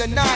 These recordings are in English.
King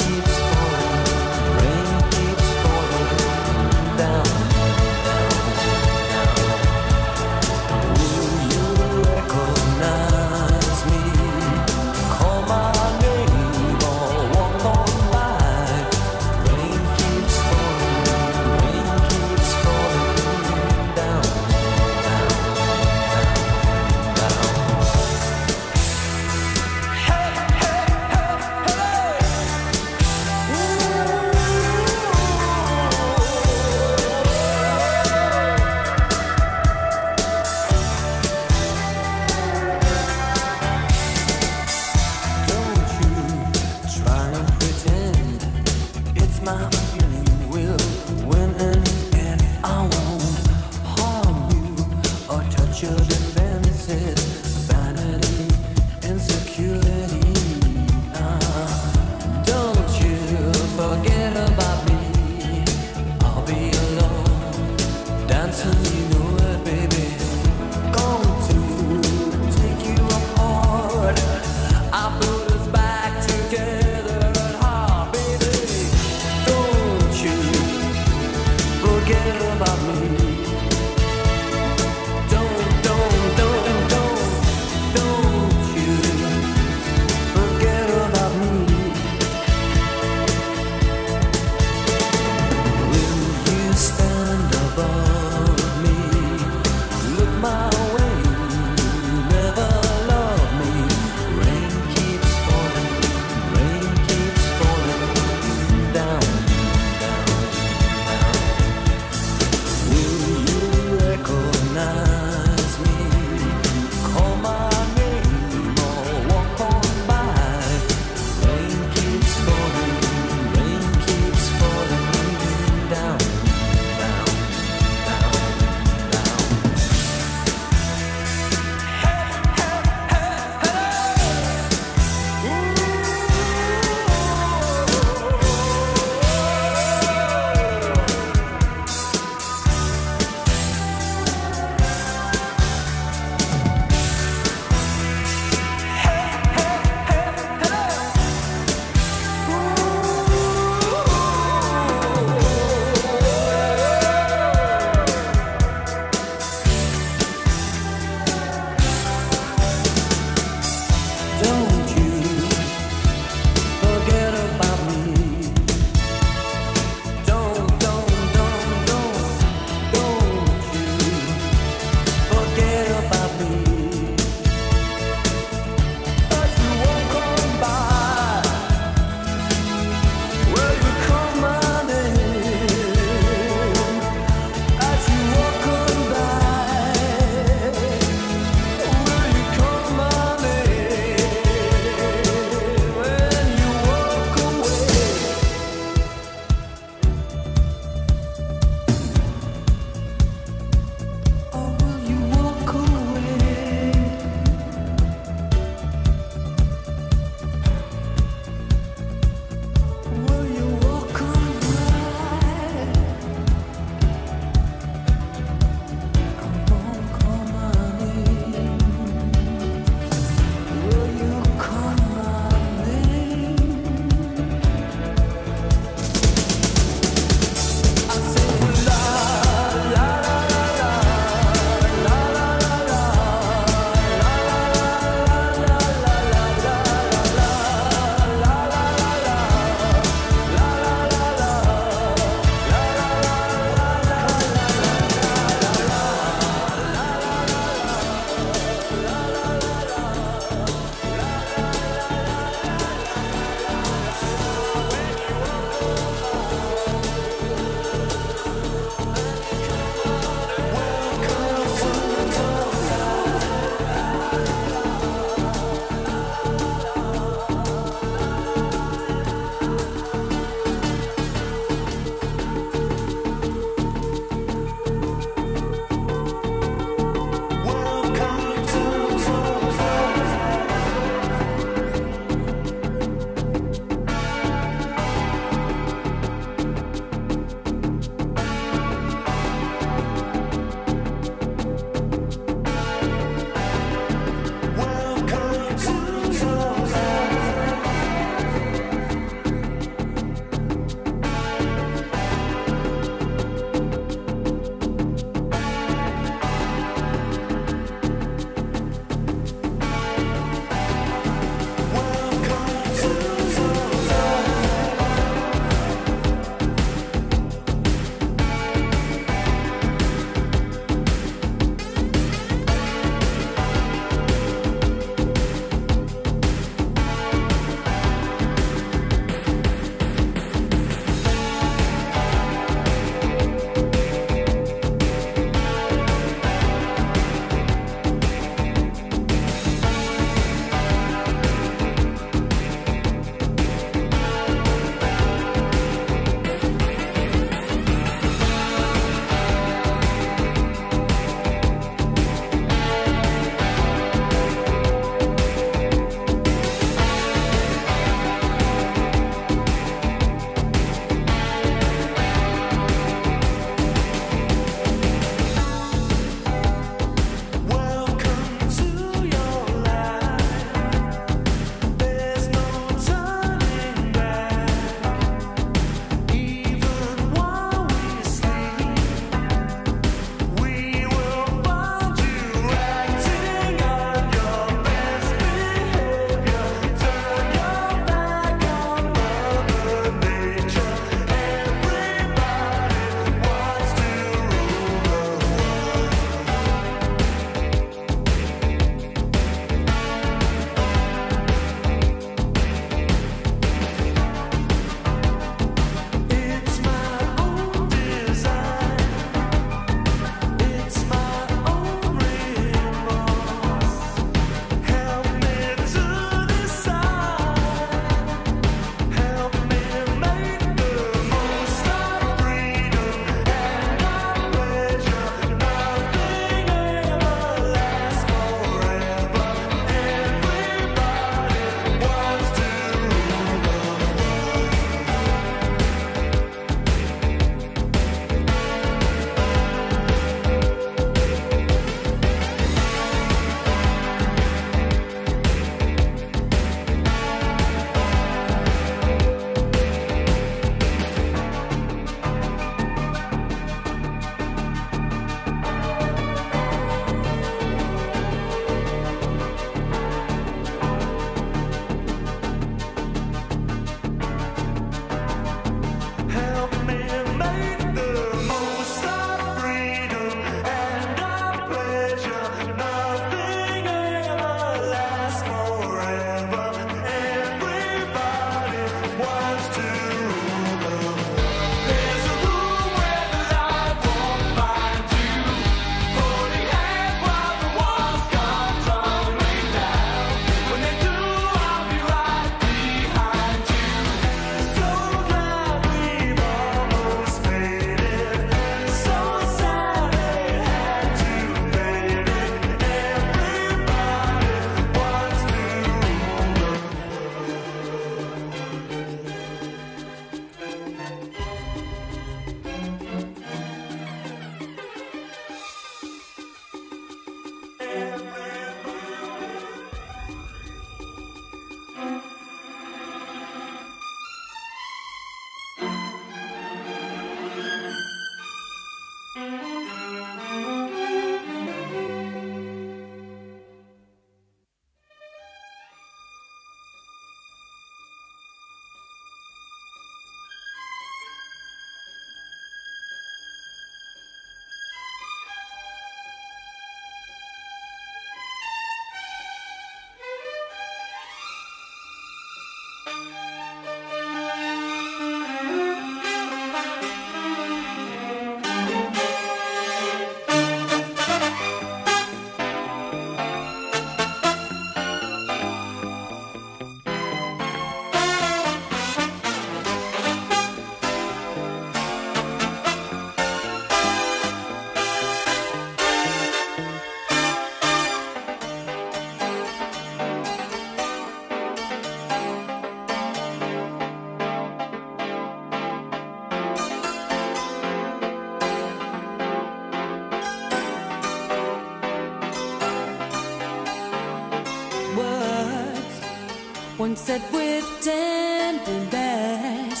once said with tenderness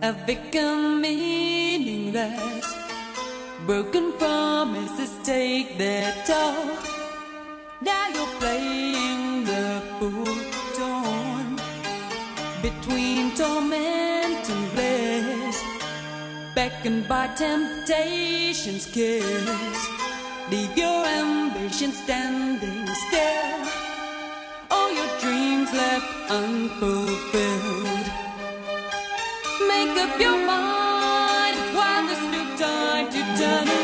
have become meaningless. Broken promises take their toll. Now you're playing the fool, torn between torment and bliss, beckoned by temptation's kiss. Unfulfilled. Make up your mind while there's still time to turn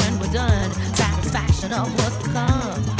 when we're done. Satisfaction of what's to come.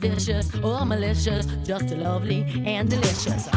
vicious or oh, malicious, just lovely and delicious.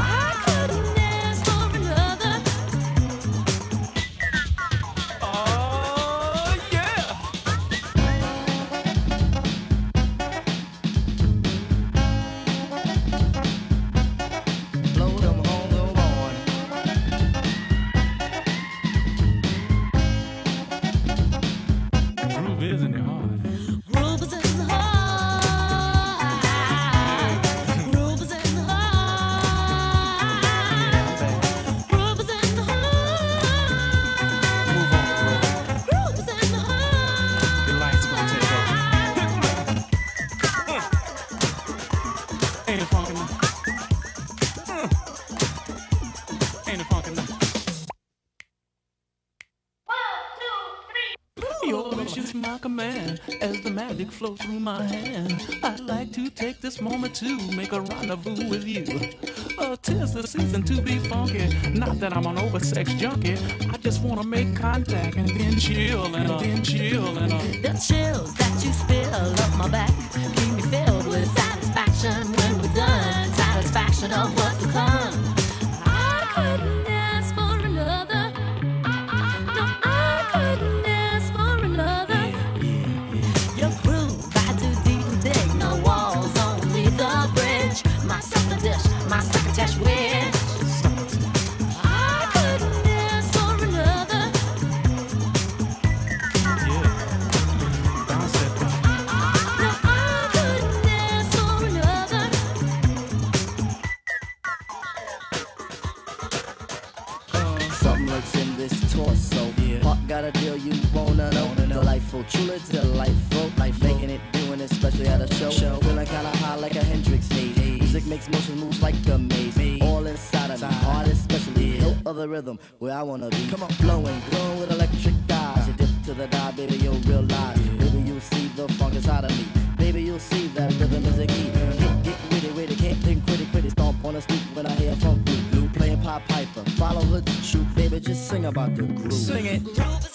Flows through my hand. I'd like to take this moment to make a rendezvous with you. Uh, tis the season to be funky. Not that I'm an oversex junkie. I just wanna make contact and then chill and uh, then chill and uh. The chills that you spill up my back keep me filled with satisfaction when we're done. Satisfaction of what's especially at a show. show. Feeling kinda high like a Hendrix haze. Music makes motion moves like a maze. All inside of me, heart especially. Of the rhythm, where I wanna be. Come on, flowing, glowing with electric eyes. You dip to the dive, baby, you'll realize. Baby, you'll see the funk inside of me. Baby, you'll see that rhythm is a key. Get, get with it, can't think, quit it, quit it. Stomp on a street when I hear funk beat. Blue playing pop piper, follow hood shoot, baby, just sing about the groove. Sing it.